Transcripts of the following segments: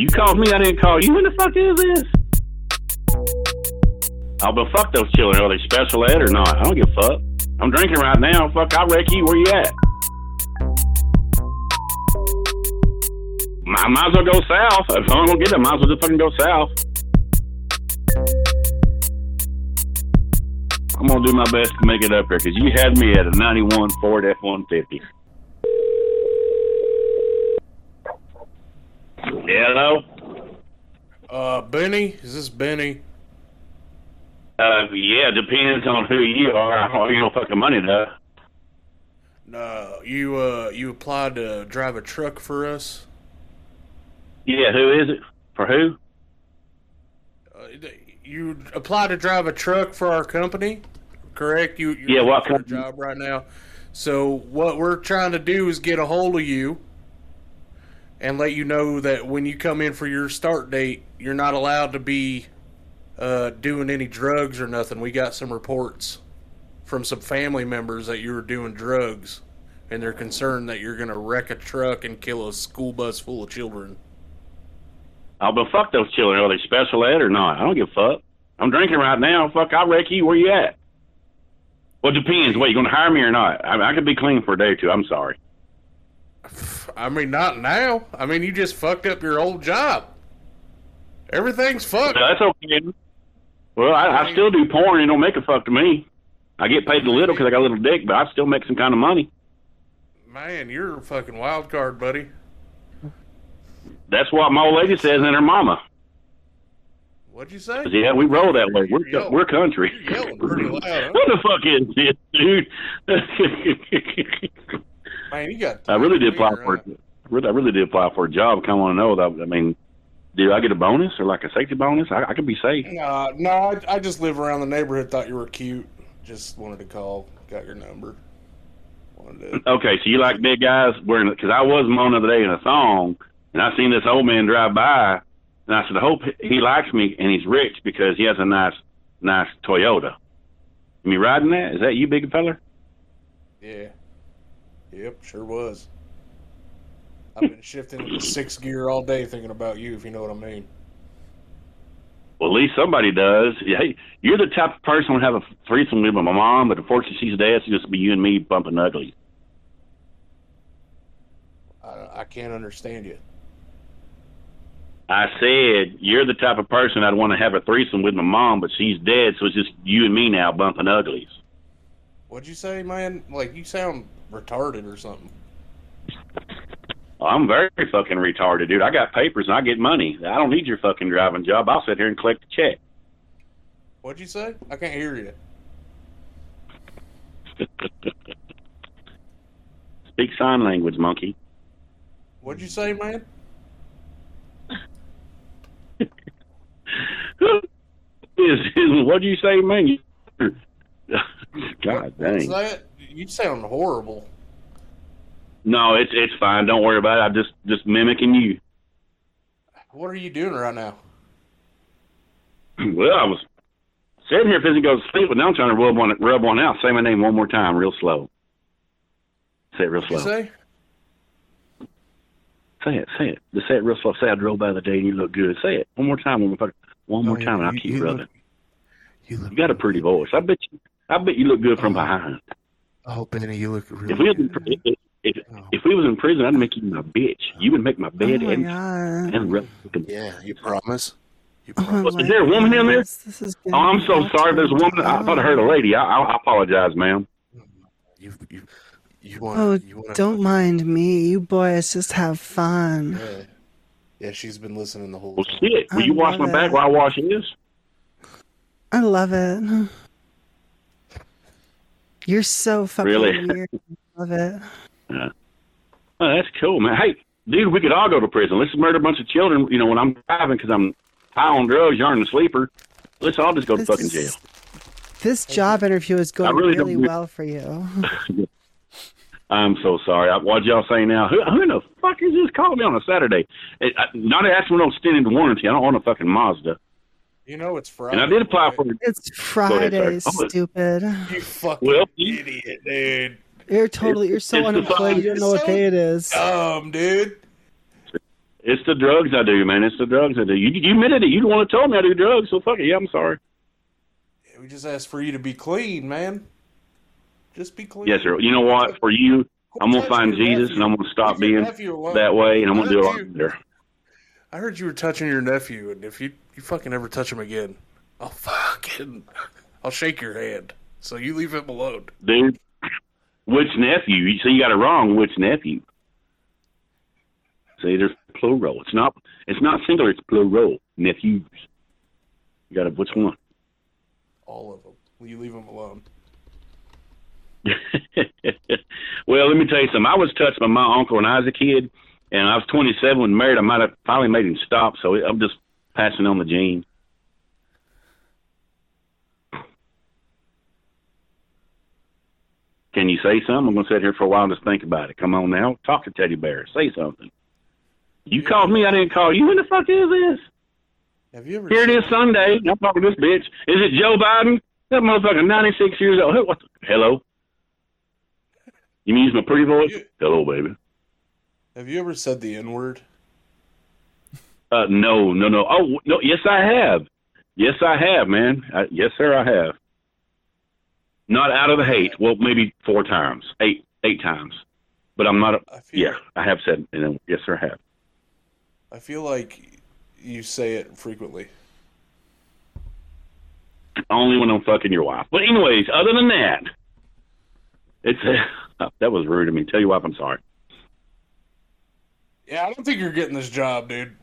You called me, I didn't call you. When the fuck is this? Oh, but fuck those children. Are they special ed or not? I don't give a fuck. I'm drinking right now. Fuck, I'll wreck you. Where you at? I might as well go south. If I'm gonna get it, I might as well just fucking go south. I'm gonna do my best to make it up here because you had me at a 91 Ford F-150. Hello. Uh, Benny, is this Benny? Uh, yeah, depends on who you are. I don't you know fucking money though. No, you uh, you applied to drive a truck for us. Yeah, who is it? For who? Uh, you applied to drive a truck for our company, correct? You you're Yeah, what looking for a company? job right now? So what we're trying to do is get a hold of you and let you know that when you come in for your start date, you're not allowed to be uh, doing any drugs or nothing. We got some reports from some family members that you were doing drugs, and they're concerned that you're going to wreck a truck and kill a school bus full of children. Oh, but fuck those children. Are they special ed or not? I don't give a fuck. I'm drinking right now. Fuck, I'll wreck you. Where you at? Well, it depends. What, you gonna hire me or not? I, I could be clean for a day or two. I'm sorry. I mean, not now. I mean, you just fucked up your old job. Everything's fucked. That's okay. Well, I, I still do porn. It don't make a fuck to me. I get paid a little because I got a little dick, but I still make some kind of money. Man, you're a fucking wild card, buddy. That's what my old lady says and her mama. What'd you say? Yeah, we roll that way. We're we're country. You're yelling pretty loud. Huh? What the fuck is this, dude? Man, you got. I really did apply for it. Really, I really did apply for a job. I kind of want to know that. I mean, do I get a bonus or like a safety bonus? I, I could be safe. Nah, no, I, I just live around the neighborhood. Thought you were cute. Just wanted to call. Got your number. Wanted to. Okay, so you like big guys wearing? Because I was mowing the other day in a thong, and I seen this old man drive by, and I said, I hope he likes me and he's rich because he has a nice, nice Toyota. You mean riding that? Is that you, big feller? Yeah. Yep, sure was. I've been shifting into sixth gear all day thinking about you, if you know what I mean. Well, at least somebody does. Hey, you're the type of person who have a threesome with my mom, but unfortunately she's dead, so it's just be you and me bumping ugly. I, I can't understand you. I said you're the type of person I'd want to have a threesome with my mom, but she's dead, so it's just you and me now bumping uglies. What'd you say, man? Like you sound retarded or something. I'm very fucking retarded, dude. I got papers and I get money. I don't need your fucking driving job. I'll sit here and collect the check. What'd you say? I can't hear you. Speak sign language, monkey. What'd you say, man? Is, is what do you say, man? God dang. You sound horrible. No, it's it's fine. Don't worry about it. I'm just just mimicking you. What are you doing right now? Well, I was sitting here fixing to go to sleep, but now I'm trying to rub one rub one out. Say my name one more time, real slow. Say it real slow. say? Say it, say it. Just say it real slow. Say I drove by the day and you look good. Say it one more time. One more, one more Oh, time, and I'll keep you rubbing. look- You look. You got a pretty voice. I bet you. I bet you look good from oh. behind. Oh, Benny, you look really. If we in, good. if, if, Oh. if we was in prison, I'd make you my bitch. You would make my Oh bed my and god. and rub. Yeah, you promise. You Oh, promise. my Is there a woman in there? This is Oh, I'm so sorry. There's a woman. I thought I heard a lady. I, I, I apologize, ma'am. You you you want? Oh, you want don't mind me. You boys just have fun. Yeah. Yeah, she's been listening the whole Well, time. shit. Will I you wash love my back while I wash his? I love it. You're so fucking Really? weird. I love it. Oh, that's cool, man. Hey, dude, we could all go to prison. Let's murder a bunch of children. You know, when I'm driving because I'm high on drugs, you aren't a sleeper. Let's all just go to fucking jail. This job interview is going really really well for you. I'm so sorry. I, what y'all say now? Who, who the fuck is this calling me on a Saturday? It, I, not asking for no extended warranty. I don't want a fucking Mazda. You know it's Friday. And I did apply right? for. It's Friday. Stupid. You fucking well, idiot, dude. You're totally, you're so It's unemployed. You don't know what so day it is. Dumb, dude. It's It's the drugs I do, man. It's the drugs I do. You you admitted it. You don't want to tell me I do drugs, so fuck it. Yeah, I'm sorry. We just asked for you to be clean, man. Just be clean. Yes, sir. You know what? For you, I'm gonna find Jesus, nephew. and I'm gonna stop being that way, and I'm gonna do a lot Nephew. better. I heard you were touching your nephew, and if you you fucking ever touch him again, I'll fucking I'll shake your hand. So you leave him alone. dude. Which nephew? You say you got it wrong. Which nephew? Say there's plural. It's not. It's not singular. It's plural. Nephews. You got to. Which one? All of them. You leave them alone. well, let me tell you something. I was touched by my uncle when I was a kid, and I was 27 when married. I might have finally made him stop. So I'm just passing on the gene. Can you say something? I'm going to sit here for a while and just think about it. Come on now. Talk to Teddy Bear. Say something. You called me. I didn't call you. Who the fuck is this? Have you ever? Here it is Sunday. I'm talking to this bitch. Is it Joe Biden? That motherfucker 96 years old. What the, hello? You mean use my pretty voice? Hello, baby. Have you ever said the N word? Uh, no, no, no. Oh, no. Yes, I have. Yes, I have, man. I, yes, sir, I have. Not out of the hate. Well, maybe four times, eight, eight times. But I'm not. A, I feel. yeah, I have said. You know, yes, sir, I have. I feel like you say it frequently. Only when I'm fucking your wife. But anyways, other than that, it's that was rude of me. Tell you what, I'm sorry. Yeah, I don't think you're getting this job, dude.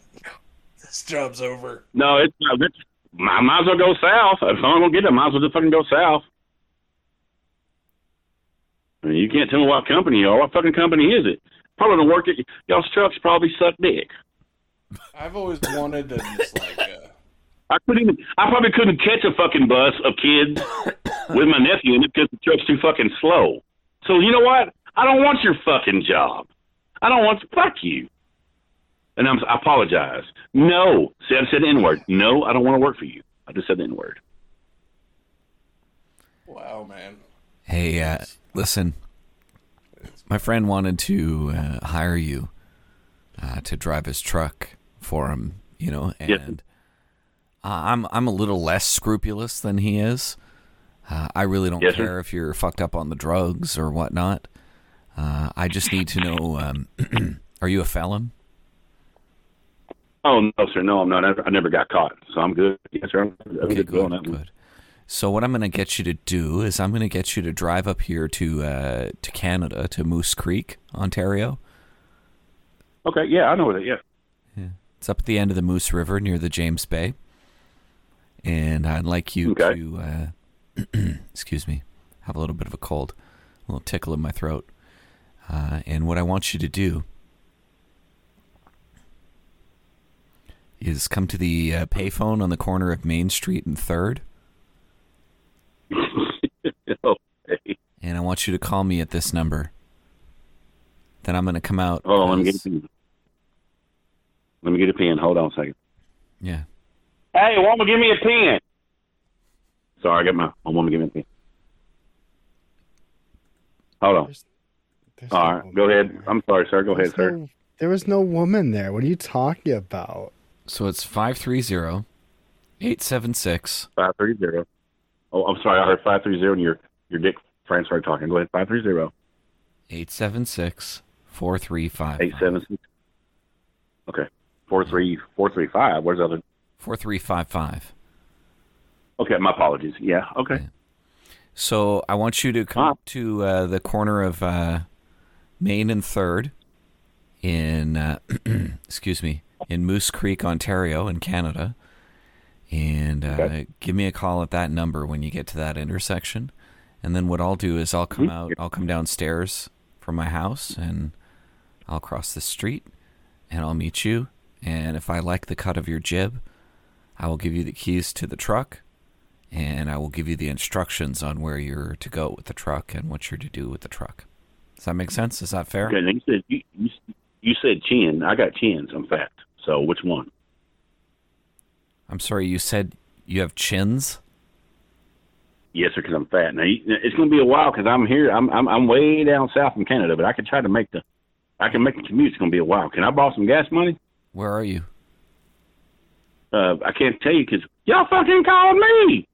This job's over. No, it's, it's I might as well go south. If I'm gonna get it, I might as well just fucking go south. I mean, you can't tell me what company you are. What fucking company is it? Probably don't work at y'all's trucks. Probably suck dick. I've always wanted to just like. Uh, I couldn't even. I probably couldn't catch a fucking bus of kids with my nephew in it because the truck's too fucking slow. So you know what? I don't want your fucking job. I don't want. to Fuck you. And I'm. I apologize. No, see, I said the N word. No, I don't want to work for you. I just said the N word. wow, man. Hey, uh, listen. My friend wanted to uh, hire you uh, to drive his truck for him, you know, and Yes. uh, I'm I'm a little less scrupulous than he is. Uh, I really don't Yes, sir. care if you're fucked up on the drugs or whatnot. Uh, I just need to know: um, Are you a felon? Oh no, sir. No, I'm not. I never got caught, so I'm good. Yes, sir. I'm, I'm Okay, good, good, one. good. So what I'm going to get you to do is I'm going to get you to drive up here to uh, to Canada to Moose Creek, Ontario. Okay, yeah, I know that. Yeah. It's up at the end of the Moose River near the James Bay. And I'd like you Okay. to, uh, excuse me, have a little bit of a cold, a little tickle in my throat. Uh, and what I want you to do is come to the uh, payphone on the corner of Main Street and Third, okay. and I want you to call me at this number. Then I'm going to come out. Hold on, let me get a as- pen. Let me get a pen. Hold on a second. Yeah. Hey, woman, give me a pen. Sorry, I got my my woman give me a pen. Hold on. There's All no right, go ahead. there. I'm sorry, sir. Go ahead, There's sir. no- there was no woman there. What are you talking about? So it's 530 876 Five three zero. Oh, I'm sorry. I heard five three zero, and your your dick friend started talking. Go ahead. Five three zero 876 4355. eight seven six. Okay. Four three four three five. Where's the other? 4355. Okay, my apologies. Yeah. Okay. So I want you to come Ah. up to uh, the corner of uh, Main and Third in, uh, excuse me, in Moose Creek, Ontario, in Canada, and uh, Okay. give me a call at that number when you get to that intersection. And then what I'll do is I'll come out, I'll come downstairs from my house, and I'll cross the street, and I'll meet you. And if I like the cut of your jib, I will give you the keys to the truck and I will give you the instructions on where you're to go with the truck and what you're to do with the truck. Does that make sense? Is that fair? Okay. You said you, you you said chin. I got chins. I'm fat. So which one? I'm sorry, you said you have chins? Yes, sir. Because I'm fat. Now it's going to be a while because I'm here. I'm I'm I'm way down south in Canada, but I can try to make the. I can make the commute. It's going to be a while. Can I borrow some gas money? Where are you? Uh, I can't tell you because y'all fucking calling me.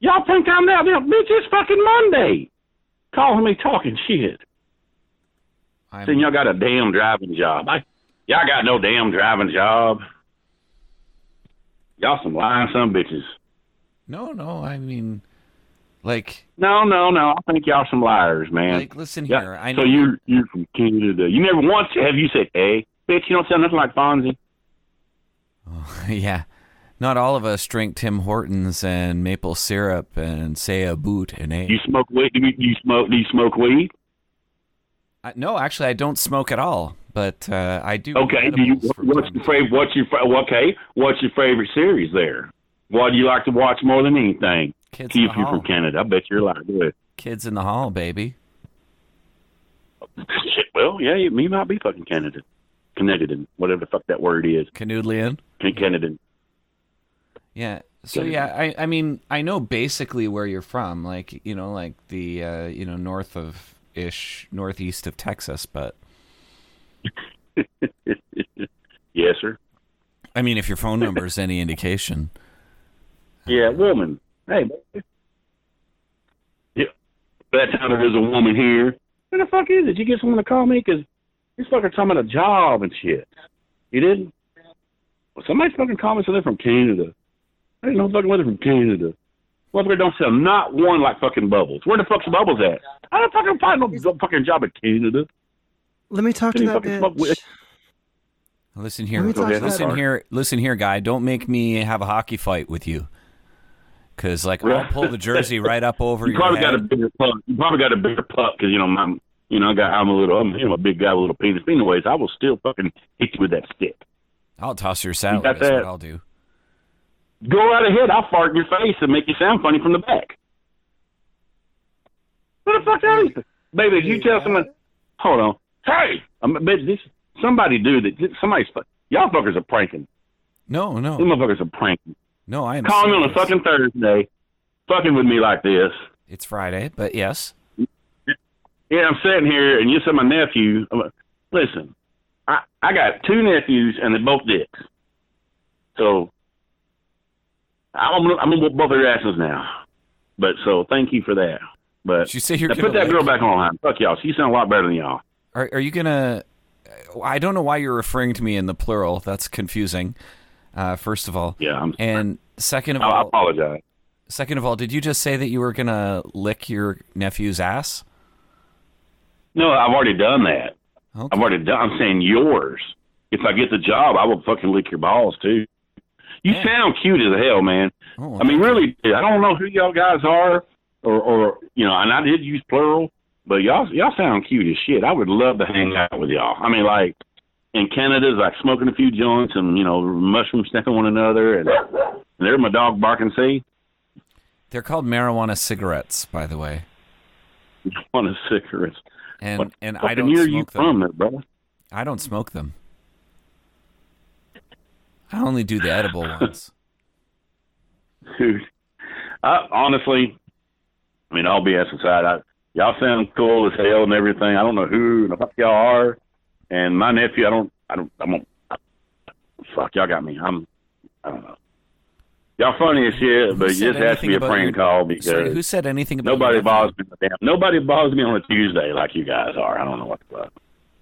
Y'all think I'm out there, bitch? It's fucking Monday. Calling me talking shit. I'm, Saying y'all got a damn driving job. I, y'all got no damn driving job. Y'all some lying some bitches. no, no. I mean, like, No, no, no. I think y'all some liars, man. like. Listen Yeah, here. I know. so you you from Canada. You never once have you said, "Hey, bitch," you don't sound nothing like Fonzie. Oh, yeah. Not all of us drink Tim Hortons and maple syrup and say a boot and a. You smoke weed? Do you, you smoke? Do you smoke weed? I, no, actually, I don't smoke at all. But uh, I do. Okay. Do you? What's your favorite? What's your okay? What's your favorite series there? What do you like to watch more than anything? Kids in if the you're Hall. from Canada. I bet you're like good. Kids in the Hall, baby. Well, yeah, you, you might be fucking Canada, Canadian, whatever the fuck that word is, Canoodlian. Can- Canadian. Yeah. So yeah, I I mean I know basically where you're from, like you know, like the uh, you know north of ish northeast of Texas, but yes, sir. I mean if your phone number is any indication, Yeah, woman. Hey, baby. Yeah. That time there's a woman here. Where the fuck is it? You get someone to call me? Because this fucker talking about a job and shit. You didn't? Well, somebody fucking called me so they're from Canada. I didn't know fucking whether from Canada. Motherfucker don't sell not one like fucking Bubbles. Where the fuck's Bubbles at? I don't fucking find no fucking job in Canada. Let me talk to Can you that fucking bitch. weed? listen Let here, me talk to listen that. here, listen here, guy. Don't make me have a hockey fight with you, because like I'll pull the jersey right up over You your probably got a bigger pup. You probably got a bigger pup because you know I'm, you know, I got I'm a little, I'm, you know, a big guy with a little penis. But anyways, I will still fucking hit you with that stick. I'll toss your salad. got That's what? I'll do. Go right ahead. I'll fart in your face and make you sound funny from the back. What the fuck are you, baby? If you tell someone, hold on, hey, I'm, bitch, this somebody do that. Somebody's fu- y'all fuckers are pranking. No, These no, motherfuckers are pranking. no. I am. Calling me on a fucking Thursday, fucking with me like this. It's Friday, but yes. Yeah, I'm sitting here, and you said my nephew. I'm like, Listen, I I got two nephews, and they're both dicks. So I'm gonna, I'm gonna whoop both of their asses now. But so thank you for that. But Did you say you're now put that girl lick- back online. Fuck y'all. She sound a lot better than y'all. Are are you gonna? I don't know why you're referring to me in the plural. That's confusing. Uh, first of all, Yeah, I'm. and second of I, I apologize. second of all, did you just say that you were gonna lick your nephew's ass? No, I've already done that. Okay. I've already done. I'm saying yours. If I get the job, I will fucking lick your balls too. You sound cute as hell, man. Oh, I mean, really, I don't know who y'all guys are, or, or you know, and I did use plural, but y'all y'all sound cute as shit. I would love to hang out with y'all. I mean, like in Canada's like smoking a few joints and you know mushroom sniffing one another, and, and there my dog barking. See, They're called marijuana cigarettes, by the way, Marijuana cigarettes. and What and I don't smoke you them. from, there, brother? I don't smoke them. I only do the edible ones. Dude, I, honestly, I mean, all BS aside, I, y'all sound cool as hell and everything. I don't know who the fuck y'all are, and my nephew, I don't, I don't, I don't. Fuck, y'all got me. I'm, I don't know. Y'all funny as shit, but it just has to be a prank call because Sorry, who said anything about nobody bothers me. Damn, nobody bothers me on a Tuesday like you guys are. I don't know what the fuck.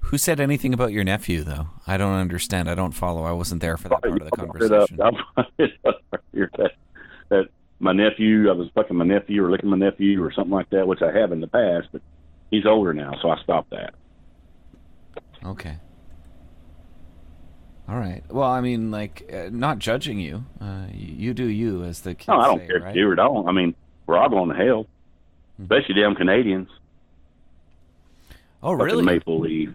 Who said anything about your nephew, though? I don't understand. I don't follow. I wasn't there for that part of the I brought it up. conversation. It up that, that my nephew, I was fucking my nephew or licking my nephew or something like that, which I have in the past, but he's older now, so I stopped that. Okay. All right. Well, I mean, like, uh, not judging you. Uh, you, you do you, as the kids No, I don't say, care right? if you do or don't. I mean, we're all going to hell, especially damn Canadians. Oh, Fucking really? maple leaf.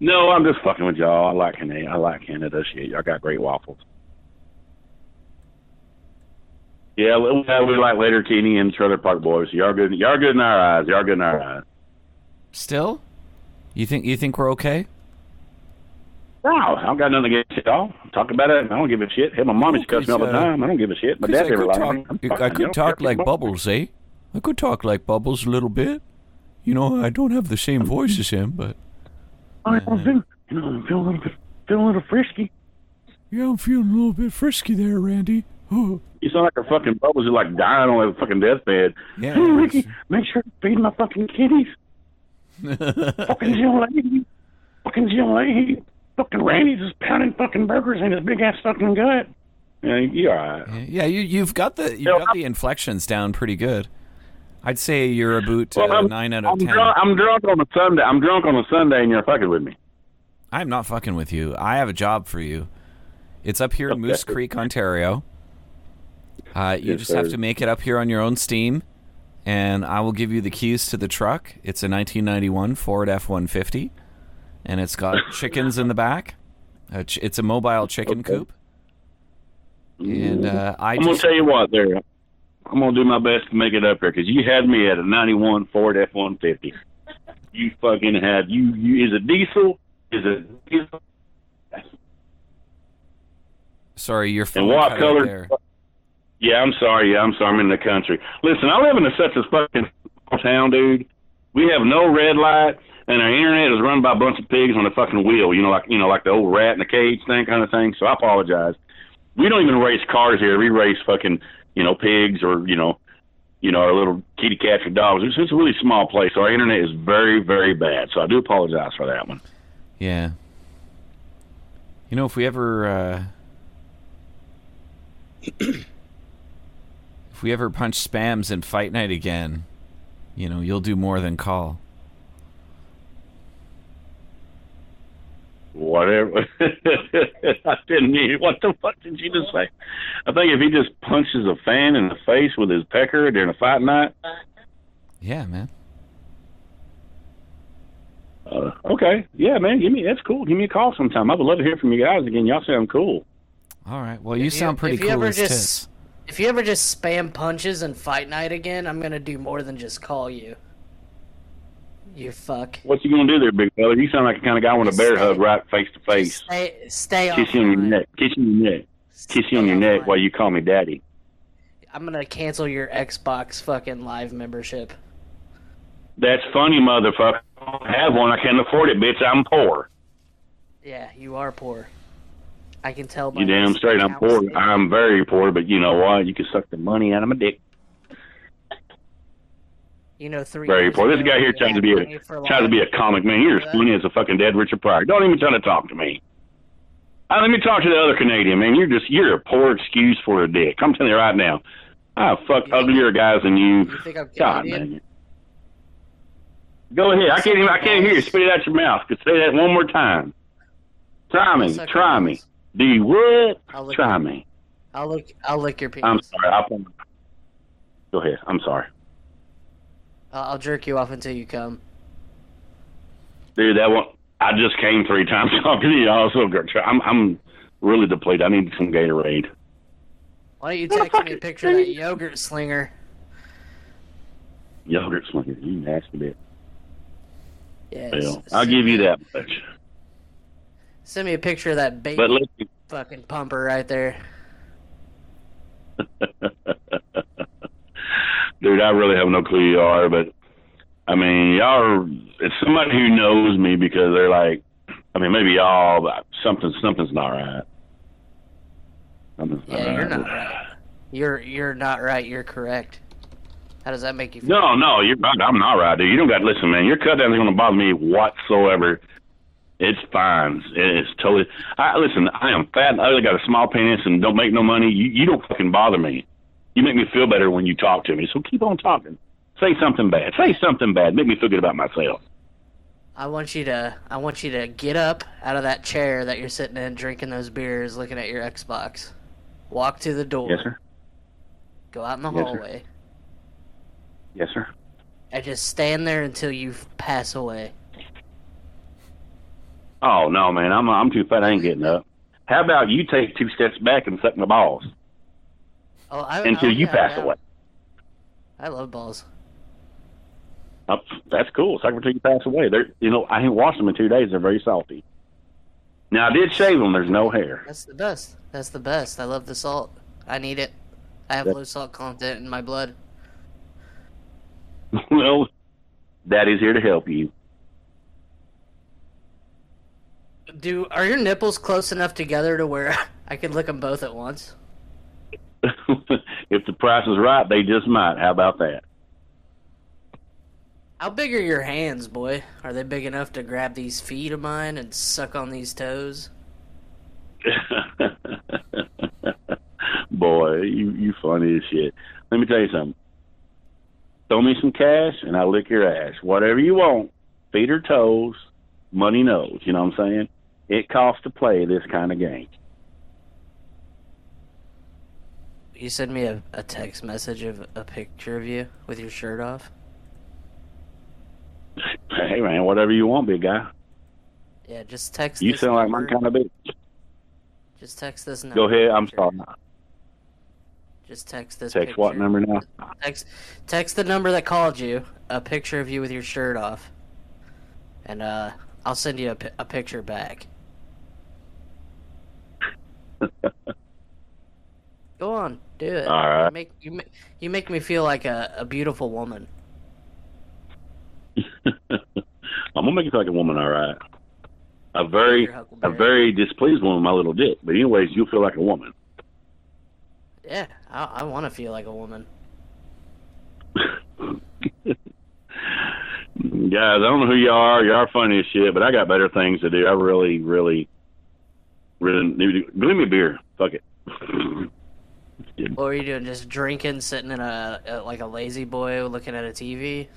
No, I'm just fucking with y'all. I like Canada. I like Canada shit. Y'all got great waffles. Yeah, we, we like Letterkenny and Trailer Park Boys. Y'all good. Y'all good in our eyes. Y'all good in our eyes. Still? You think you think we're okay? No, I don't got nothing against y'all. Talk about it. I don't give a shit. Hell, my mom used to cuss me all the uh, time. I don't give a shit. My 'Cause dad I never could talk, me. I'm I could talk like Bubbles, eh? I could talk like Bubbles a little bit. You know, I don't have the same voice as him, but I don't feel, you know, I feel a little bit, feeling a little frisky. Yeah, I'm feeling a little bit frisky there, Randy. Oh. You sound like a fucking bubbles. You're like dying on a fucking deathbed. Yeah, Hey, Ricky, make sure to feed my fucking kitties. fucking Jim Lahey. Fucking Jim Lahey. Fucking Randy's just pounding fucking burgers in his big ass fucking gut. Yeah, you're all right. Yeah, you you've got the you've got the inflections down pretty good. I'd say you're about uh, Well, I'm, nine out I'm of ten. drunk, I'm drunk on a Sunday. I'm drunk on a Sunday, and you're fucking with me. I'm not fucking with you. I have a job for you. It's up here in Moose Creek, Ontario. Uh, you Yes, just have to make it up here on your own steam, and I will give you the keys to the truck. It's a 1991 Ford F-150, and it's got chickens in the back. It's a mobile chicken Okay. coop, and uh, I I'm gonna tell you what, there. I'm gonna do my best to make it up here because you had me at a '91 Ford F-150. You fucking had you. You is it diesel? Is it diesel? sorry, your phone And what color? there. Yeah, I'm sorry. Yeah, I'm sorry. I'm in the country. Listen, I live in a, such a fucking small town, dude. We have no red light, and our internet is run by a bunch of pigs on a fucking wheel. You know, like you know, like the old rat in the cage thing, kind of thing. So I apologize. We don't even race cars here. We race fucking, you know, pigs or you know, you know, our little kitty cats or dogs. It's, it's a really small place, so our internet is very, very bad. So I do apologize for that one. Yeah. You know, if we ever uh, if we ever punch spams in fight night again, you know, you'll do more than call. Whatever. I didn't mean. What the fuck did you just say? I think if he just punches a fan in the face with his pecker during a fight night. Yeah, man. Uh, okay, yeah, man, give me that's cool. Give me a call sometime. I would love to hear from you guys again. Y'all sound cool. All right. Well, you you- sound pretty if you cool ever as just- tits. If you ever just spam punches and fight night again, I'm gonna do more than just call you. You fuck. What you gonna do there, big fella? You sound like the kind of guy with a bear hug right face to face. Stay, stay Kiss you on your neck. Kiss you on your neck. Kiss you on your neck while you call me daddy. I'm gonna cancel your Xbox fucking live membership. That's funny, motherfucker. I don't have one. I can't afford it, bitch. I'm poor. Yeah, you are poor. I can tell by You damn straight. I'm poor. I'm very poor, but you know what? You can suck the money out of my dick. You know, three. Very poor. This guy here tries to be a tries to be a comic man. You're as funny as a fucking dead Richard Pryor. Don't even try to talk to me. Uh, let me talk to the other Canadian man. You're just you're a poor excuse for a dick. I'm telling you right now. I fuck You uglier guys than you. You think I'm God Canadian? it. Go ahead. I can't even. I can't hear you. Spit it out your mouth. Could say that one more time. Try me. Try me. Balls. Do you what? I'll lick Try your- me. I'll lick. I'll lick your penis. I'm sorry. I'll, go ahead. I'm sorry, I'll, I'll jerk you off until you come. dude. That one. I just came three times talking to you. Also, I'm I'm really depleted. I need some Gatorade. Why don't you text me a picture of that yogurt slinger? Yogurt slinger. You nasty bitch. Yes. Well, I'll give you that much. Send me a picture of that baby But fucking pumper right there. dude, I really have no clue who you are, but I mean, y'all are, it's somebody who knows me because they're like, I mean, maybe y'all, but something, something's not right. Something's Yeah, you're not right. You're you're not right. You're correct. How does that make you feel? No, no, you're right. I'm not right, dude. You don't got to listen, man. Your cut down isn't going to bother me whatsoever. It's fine. It's totally. I listen. I am fat and ugly, got a small penis, and don't make no money. You, you don't fucking bother me. You make me feel better when you talk to me. So keep on talking. Say something bad. Say something bad. Make me feel good about myself. I want you to I want you to get up out of that chair that you're sitting in, drinking those beers, looking at your Xbox. Walk to the door. Yes, sir. Go out in the Yes, sir. hallway Yes, sir. and just stand there until you pass away. Oh no, man. I'm I'm too fat. I ain't getting up. How about you take two steps back and suck my balls Oh, I, until you yeah, pass yeah. away? I love balls. That's cool. Suck them until you pass away. They're you know I ain't washed them in two days. They're very salty. Now I did shave them. There's no hair. That's the best. That's the best. I love the salt. I need it. I have That- low salt content in my blood. well, Daddy's here to help you. Do are your nipples close enough together to where I could lick them both at once. if the price is right, they just might. How about that? How big are your hands, boy? Are they big enough to grab these feet of mine and suck on these toes? Boy, you you funny as shit. Let me tell you something. Throw me some cash and I'll lick your ass. Whatever you want. Feet or toes, money knows. You know what I'm saying? It costs to play this kind of game. You send me a, a text message of a picture of you with your shirt off. Hey man, whatever you want, big guy. Yeah, just text. You sound like my kind of bitch. Just text this number. Go ahead. I'm picture. sorry. Just text this. Text what number now? Text, text the number that called you. A picture of you with your shirt off, and uh, I'll send you a, a picture back. Go on, do it. All right. You make you make, you make me feel like a, a beautiful woman. I'm gonna make you feel like a woman, all right. A very, a very displeased woman, my little dick. But anyways, you feel like a woman. Yeah, I, I want to feel like a woman. Guys, I don't know who you are. You are funny as shit, but I got better things to do. I really, really, really need to. Give me a beer. Fuck it. What were you doing? Just drinking, sitting in a, a like a lazy boy, looking at a TV.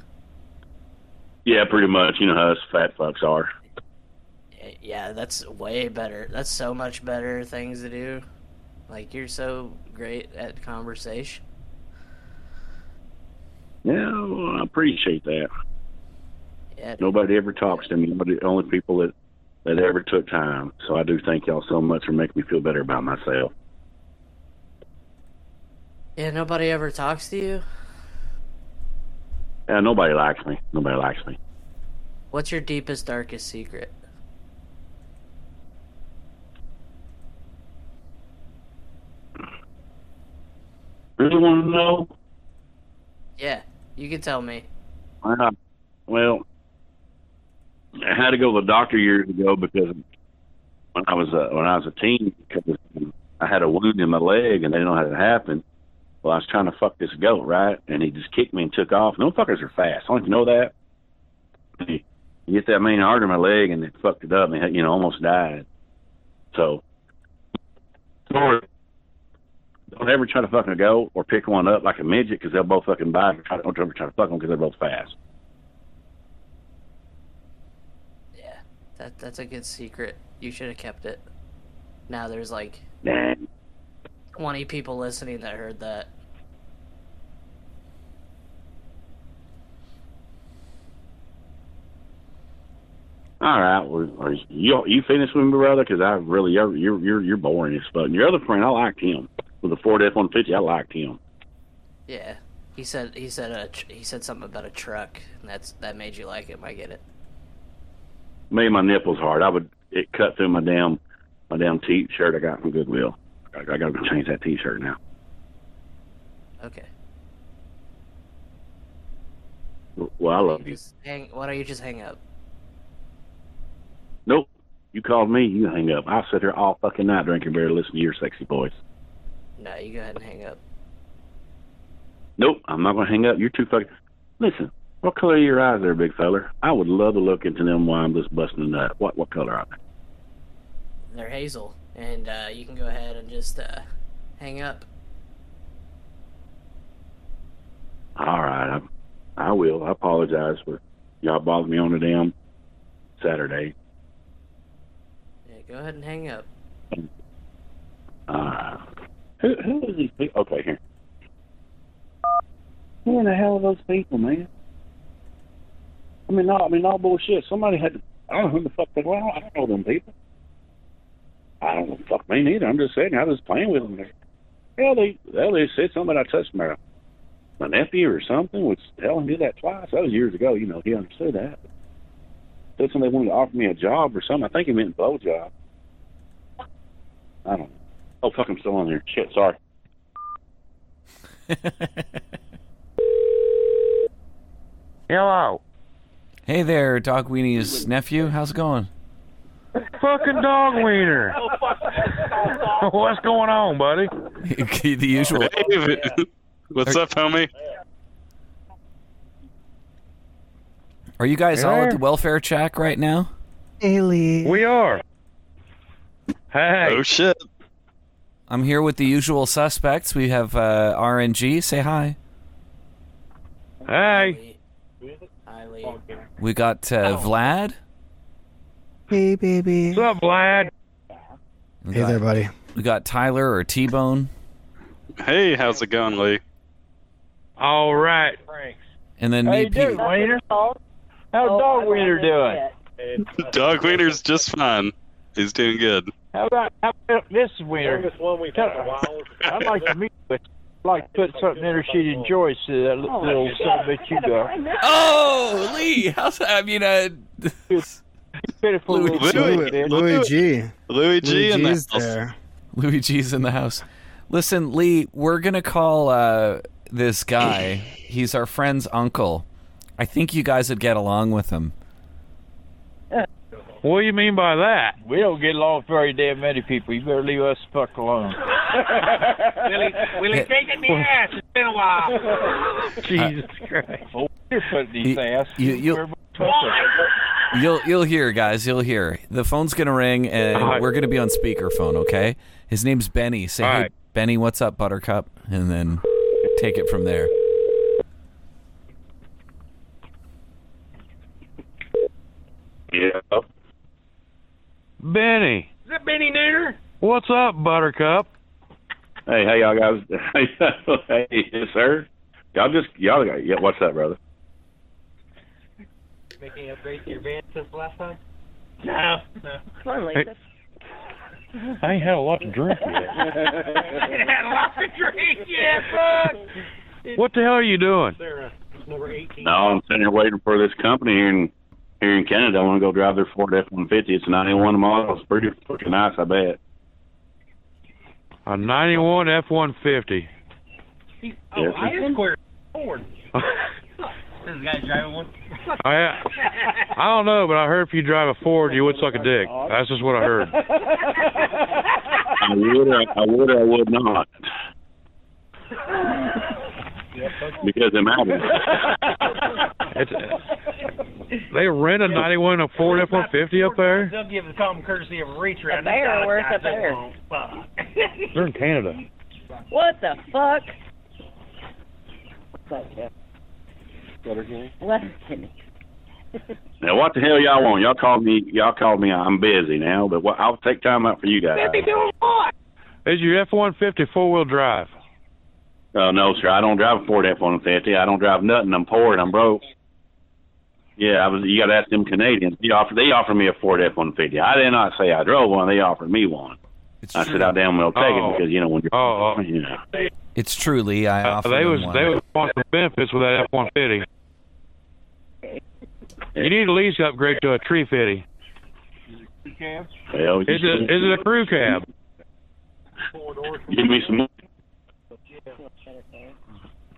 yeah, pretty much. You know how us fat fucks are. Yeah, that's way better. That's so much better things to do. Like you're so great at conversation. Yeah, well, I appreciate that. Yeah. Nobody ever talks to me. But the only people that that ever took time. So I do thank y'all so much for making me feel better about myself. yeah. Nobody ever talks to you. Yeah, nobody likes me. Nobody likes me. What's your deepest, darkest secret? Really want to know? Yeah, you can tell me. Uh, well, I had to go to the doctor years ago because when I was a, when I was a teen, because I had a wound in my leg and they didn't know how it happened. Well, I was trying to fuck this goat, right? And he just kicked me and took off. No fuckers are fast. I don't you know that? He, get that main artery in my leg and it fucked it up and you know almost died. So. Don't ever try to fucking goat or pick one up like a midget because they'll both fucking bite. Don't ever try to fuck them because they're both fast. Yeah, that that's a good secret. You should have kept it. Now there's like. 20 people listening that heard that. All right, well, are you you finished with me, brother? Because I really you're you're you're you're boring as fuck. And your other friend, I liked him with the Ford F one fifty. I liked him. Yeah, he said he said uh, a he said something about a truck, and that's that made you like him. I get it. Made my nipples hard. I would it cut through my damn my damn t-shirt I got from Goodwill. I, I got to change that t-shirt now. Okay. Well, I love you. just hang, why don't you just hang up? Nope. You called me, you hang up. I'll sit here all fucking night drinking beer, listening to your sexy voice. No, you go ahead and hang up. Nope, I'm not gonna hang up. You're too fucking. Listen, what color are your eyes, there, big feller? I would love to look into them while I'm just busting a nut. What what color are they? They're hazel, and uh, you can go ahead and just uh, hang up. All right, I, I will. I apologize for y'all bothering me on a damn Saturday. Yeah, go ahead and hang up. Uh, who who is these people? Okay, here. Who in the hell are those people, man? I mean, no, I mean, no bullshit. Somebody had. To, I don't know who the fuck they were. I don't know them people. I don't know. Fuck me neither. I'm just saying. I was playing with them. Hell, they hell they said something. I touched my my nephew or something. Which hell, he did that twice. That was years ago. You know, he understood that. Said something they wanted to offer me a job or something. I think he meant blow job. I don't know. Oh fuck, I'm still on there. Shit, sorry. Hello. Hey there, Dog Weenie's nephew. How's it going? Fucking dog wiener. What's going on, buddy? the usual. Hey, what's up, homie? Are you guys all at the welfare check right now? Haley. We are. Hey. Oh shit! I'm here with the usual suspects. We have uh, RNG. Say hi. Hey. Hi, We got uh, Vlad. Hey, baby. What's up, Vlad? We Hey got, there, buddy. we got Tyler or T Bone. Hey, how's it going, Lee? All right. And then me, Pete. Wiener? How's dog wiener doing? Dog Wiener's just fine. He's doing good. How about, how about this wiener? I'd like to meet with. I'd like put something in her she'd enjoy so that little, little son that you got. Oh, Lee. How's that? I mean, uh, Pitiful Louis little G. son, Louis, bitch. Louis G. Louis G Louis in the house. there. Louis G's in the house. Listen, Lee, we're gonna call uh, this guy. He's our friend's uncle. I think you guys would get along with him. What do you mean by that? We don't get along with very damn many people. You better leave us the fuck alone. Willie, take it in the ass. It's been a while. Jesus Christ. Oh, you're putting these You- ass. you- you- You'll you'll hear, guys. You'll hear. The phone's gonna ring, and All right. we're gonna be on speakerphone. Okay. His name's Benny. Say, All hey, right. Benny, what's up, Buttercup? And then take it from there. Yeah. Benny. Is that Benny Nooner? What's up, Buttercup? Hey, how y'all guys? hey, yes, sir. Y'all just y'all got yeah. What's that, brother? Making upgrades to your van since the last time? No. No. Come on, Hey, I ain't had a lot to drink yet. I ain't had a lot to drink, yeah, fuck! What the hell are you doing? Sarah, number 18. No, I'm sitting here waiting for this company here in here in Canada. I want to go drive their Ford F-150. It's a 91 model. It's pretty fucking nice, I bet. A 91 F-150. Oh, Yes, I am square Ford. This guy's driving one. I I don't know, but I heard if you drive a Ford, you would suck a dick. That's just what I heard. I would, or I would, or I would not, because it matters. It's, uh, they rent a 91 a Ford F-150 up there. They'll give the common courtesy of a reach around. A bear, where's the bear? They're in Canada. What the fuck? What's that, Letterkenny. Now, what the hell y'all want? Y'all called me. Y'all called me. I'm busy now, but what, I'll take time out for you guys. doing what? Is your F-150 four-wheel drive? Uh, no, sir. I don't drive a Ford F-150. I don't drive nothing. I'm poor and I'm broke. Yeah, I was. You got to ask them Canadians. They offer. They offered me a Ford F-150. I did not say I drove one. They offered me one. It's I true. said I damn well take Oh. it because you know when you're. Oh, oh. You know. It's true, Lee. I Uh, offered they him was one. they was want the benefits with that F-150. You need at least upgrade to a tree fitty. Well, Is a crew cab? Yeah it is it a crew cab? Give me some.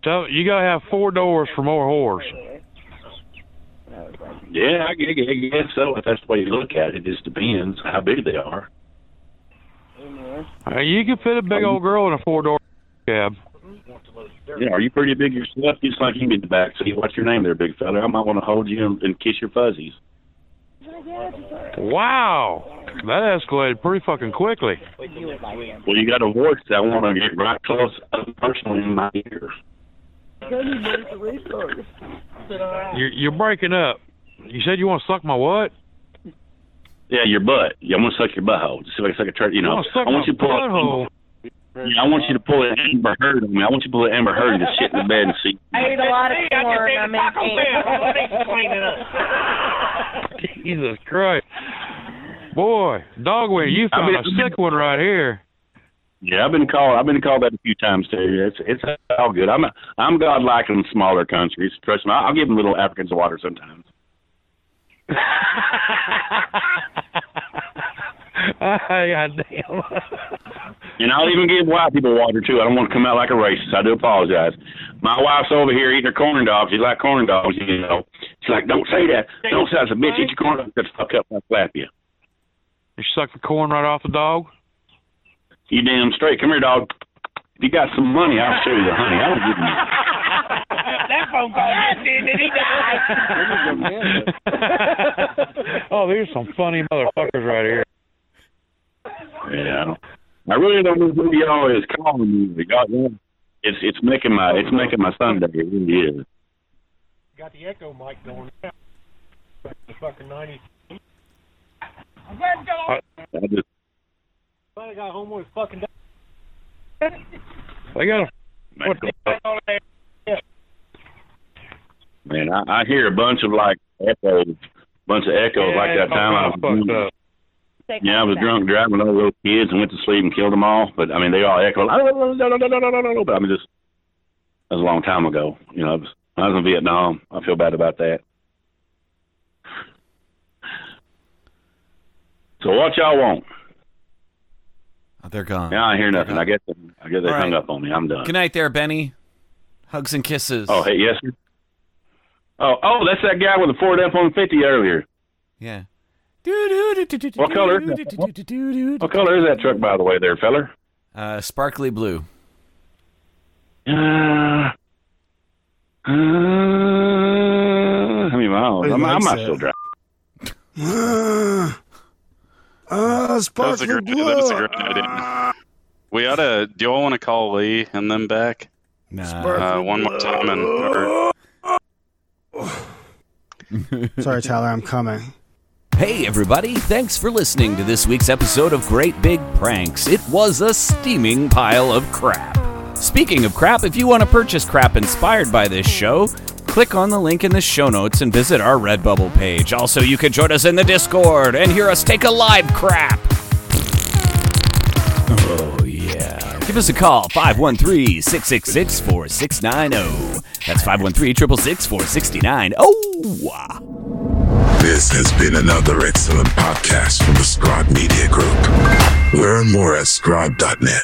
So you gotta have four doors for more whores. Yeah, I guess, I guess so. If that's the way you look at it, it just depends how big they are. Uh, you can fit a big old girl in a four door cab. Yeah, are you pretty big yourself? Just like you in the back seat. What's your name there, big fella? I might want to hold you and, and kiss your fuzzies. Wow, that escalated pretty fucking quickly. Well, you got a voice that I want to get right close up personally in my ear. You're you're breaking up. You said you want to suck my what? Yeah, your butt. Yeah, I'm gonna suck your butthole. Just like, like a turd. You know, wanna suck I want my you to pull. butthole? Yeah, I want you to pull an Amber Heard on me. I want you to pull an Amber Heard and just sit in the bed and see. I ate a lot of corn. I'm in pain. Jesus Christ. Boy, dog wiener, you I found mean- a sick one right here. Yeah, I've been called. I've been called that a few times too. It's it's all good. I'm I'm godlike in smaller countries. Trust me. I'll, I'll give them little Africans water sometimes. God damn. And I'll even give white people water too. I don't want to come out like a racist. I do apologize. My wife's over here eating her corn dogs. She like corn dogs, you know. She's like, don't say that. Don't say that. I said, bitch, eat your corn dogs. Just fuck up and I'll slap you. You sucking corn right off the dog? You damn straight. Come here, dog. If you got some money, I'll show you the honey. I was giving you. that phone call ended. Did he die? oh, these are some funny motherfuckers right here. Yeah, I don't. I really don't know who y'all is calling me. God, it's it's making my it's making my Sunday. It really is. Got the echo mic going now. The fucking 90. I'm glad to go. I just Finally got home with his fucking dad. They got a man, man I, I hear a bunch of like echoes, bunch of echoes like that time I was drunk. Yeah, I was drunk driving over those kids and went to sleep and killed them all. But I mean, they all echoed. But I mean, just that was a long time ago. You know, I was, I was in Vietnam. I feel bad about that. So what y'all want? Oh, they're gone. Now I hear nothing. I guess I guess they All hung right. up on me. I'm done. Good night there, Benny. Hugs and kisses. Oh, hey, yes, sir. Oh, oh, that's that guy with the Ford F-150 earlier. Yeah. What color? Is that? What, what color is that truck, by the way, there, feller? Uh, sparkly blue. Uh, uh, how many miles? I'm, I'm not still driving. Ah, ah, That was a sparkly great, blue. that was a great idea. We ought to. Do y'all want to call Lee and then back Nah. uh, one more time? And or, Sorry, Tyler, I'm coming. Hey, everybody. Thanks for listening to this week's episode of Great Big Pranks. It was a steaming pile of crap. Speaking of crap, if you want to purchase crap inspired by this show, click on the link in the show notes and visit our Redbubble page. Also, you can join us in the Discord and hear us take a live crap. Oh, yeah. Give us a call, 513 666 4690. That's 513 666 4669. Oh! This has been another excellent podcast from the Scribe Media Group. Learn more at scribe.net.